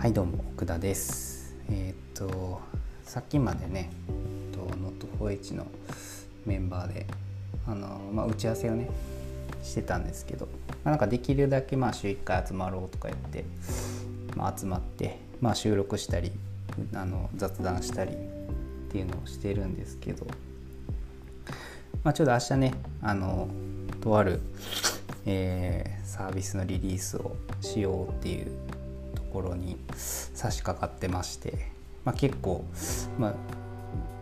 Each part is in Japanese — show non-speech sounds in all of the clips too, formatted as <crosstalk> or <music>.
はいどうも奥田です。えー、っとさっきまでねと Not4H のメンバーであの、まあ、打ち合わせをねしてたんですけど、まあ、なんかできるだけまあ週1回集まろうとか言って、まあ、集まって、まあ、収録したりあの雑談したりっていうのをしてるんですけど、まあ、ちょうど明日ねあのとある、えー、サービスのリリースをしようっていうころに差し掛かってまして、まあ、結構、まあ、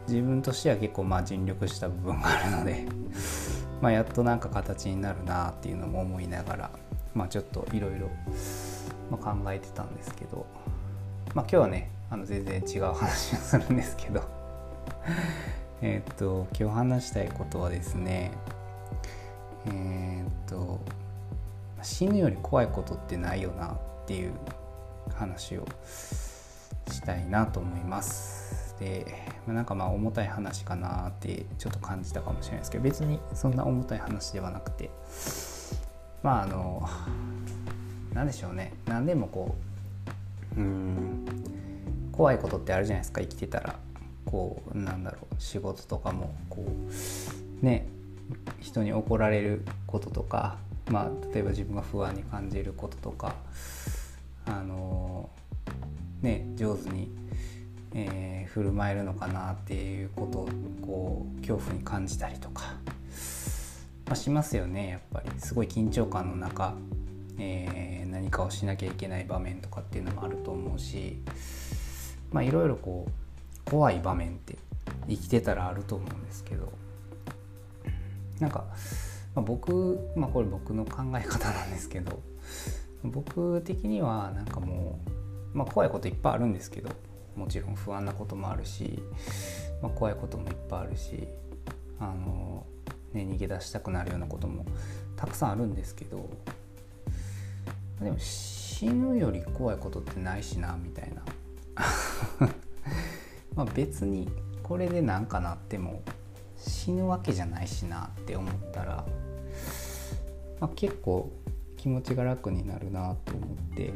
自分としては結構まあ尽力した部分があるので <laughs> まやっとなんか形になるなっていうのも思いながら、まあ、ちょっといろいろ考えてたんですけど、まあ、今日はねあの全然違う話をするんですけど <laughs> えっと今日話したいことはですねえー、っと死ぬより怖いことってないよなっていう話をしたいなと思います。でまなんかまあ重たい話かなってちょっと感じたかもしれないですけど別にそんな重たい話ではなくてまああの何でしょうね。何でもこううん怖いことってあるじゃないですか。生きてたら。こうなんだろう。仕事とかもこうね人に怒られることとかまあ例えば自分が不安に感じることとかあのね上手に、えー、振る舞えるのかなっていうことをこう恐怖に感じたりとか、まあ、しますよねやっぱり。すごい緊張感の中、えー、何かをしなきゃいけない場面とかっていうのもあると思うしまあいろいろこう怖い場面って生きてたらあると思うんですけどなんか、まあ、僕、まあ、これ僕の考え方なんですけど僕的にはなんかもう、まあ、怖いこといっぱいあるんですけどもちろん不安なこともあるし、まあ、怖いこともいっぱいあるしあの、ね、逃げ出したくなるようなこともたくさんあるんですけどでも死ぬより怖いことってないしなみたいな。<laughs> ま別にこれで何かなっても死ぬわけじゃないしなって思ったら、まあ、結構気持ちが楽になるなと思って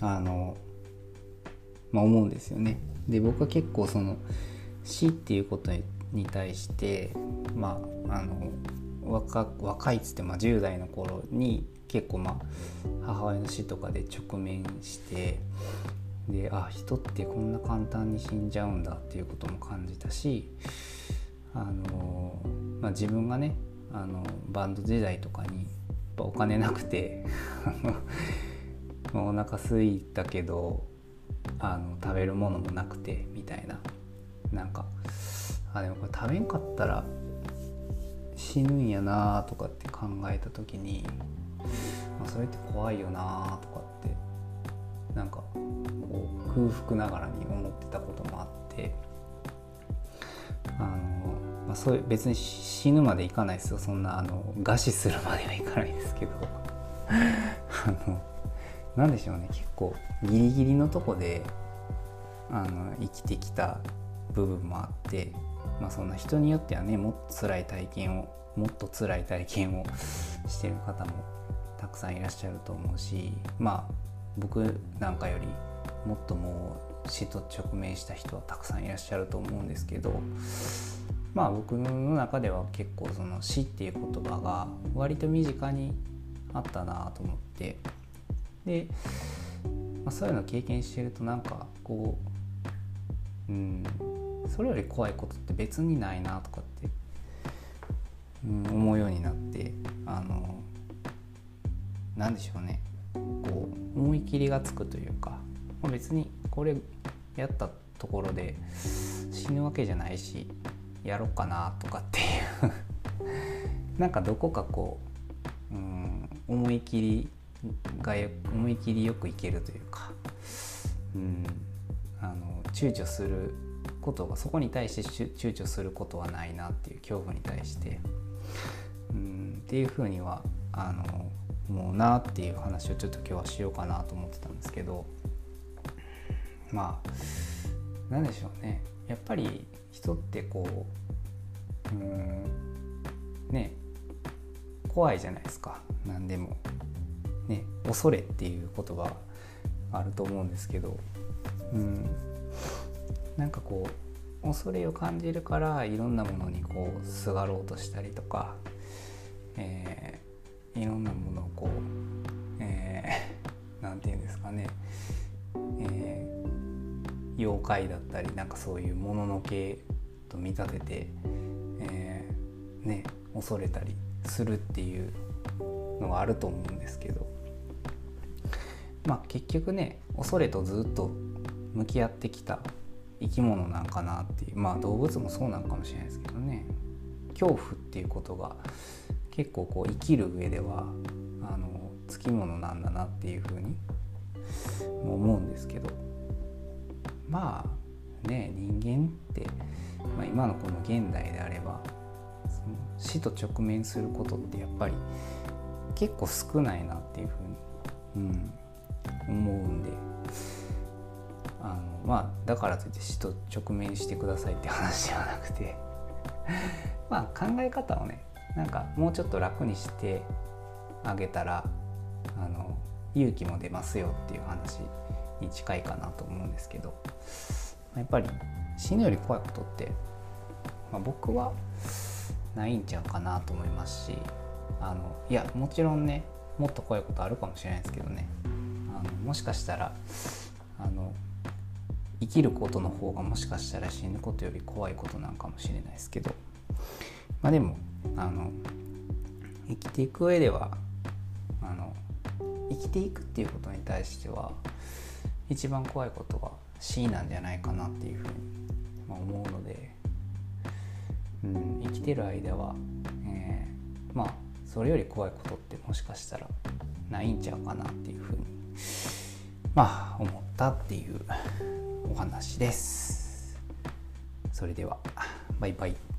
あの、まあ、思うんですよね。で僕は結構その死っていうことに対してまああの若若いっつってまあ10代の頃に結構まあ母親の死とかで直面してであ人ってこんな簡単に死んじゃうんだっていうことも感じたしあの、まあ、自分がねあのバンド時代とかにぱお金なくて。<laughs> お腹すいたけどあの食べるものもなくてみたいな。なんかあでもこれ食べんかったら死ぬんやなとかって考えた時に、まあ、それって怖いよなとかってなんかこう空腹ながらに思ってたことそういう別に死ぬまでいかないですよ。そんなあの餓死するまではいかないですけど。あの何でしょうね。結構ギリギリのとこであの生きてきた部分もあって、まあ、そんな人によってはねもっと辛い体験をもっと辛い体験を <laughs> してる方もたくさんいらっしゃると思うしまあ僕なんかよりもっともう死と直面した人はたくさんいらっしゃると思うんですけどまあ僕の中では結構その死っていう言葉が割と身近にあったなと思ってで、まあ、そういうのを経験してるとなんかこううんそれより怖いことって別にないなとかって、うん、思うようになってあの何でしょうね。こう思い切りがつくというか、まあ、別にこれやったところで死ぬわけじゃないしやろうかなとかっていう。<laughs> なんかどこかこう、うん、思い切りが思い切りよくいけるというか、うん、あの躊躇することがそこに対して躊躇することはないなっていう恐怖に対して、うん、っていうふうにはあの思うなっていう話をちょっと今日はしようかなと思ってたんですけどまあ何でしょうね。やっぱり人ってこううんね怖いじゃないですか。何でも。ね恐れっていう言葉あると思うんですけど、うん、なんかこう恐れを感じるからいろんなものにこうすがろうとしたりとか、えー、いろんなものをこう、えー、て言うんですかね、えー、妖怪だったりなんかそういうもののけと見立てて、えー、ね恐れたりするっていうのがあると思うんですけど。まあ結局ね恐れとずっと向き合ってきた生き物なんかなっていうまあ動物もそうなんかもしれないですけどね。恐怖っていうことが結構こう生きる上ではあのつきものなんだなっていうふうに思うんですけど。まあね人間って、まあ、今のこの現代であれば死と直面することってやっぱり結構少ないなっていうふうに、うん、思うんであのまあだからといって死と直面してくださいって話ではなくて <laughs> まあ考え方をねなんかもうちょっと楽にしてあげたらあの勇気も出ますよっていう話に近いかなと思うんですけどやっぱり死ぬより怖いことって、まあ、僕はないんちゃうかなと思いますしあのいやもちろんねもっと怖いことあるかもしれないですけどねあのもしかしたらあの生きることの方がもしかしたら死ぬことより怖いことなんかもしれないですけどまあでもあの生きていく上ではあの生きていくっていうことに対しては一番怖いことは死なんじゃないかなっていうふうに思うので、うん、生きてる間は、えー、まあそれより怖いことってもしかしたらないんちゃうかなっていうふうにまあ思ったっていうお話です。それではバイバイ。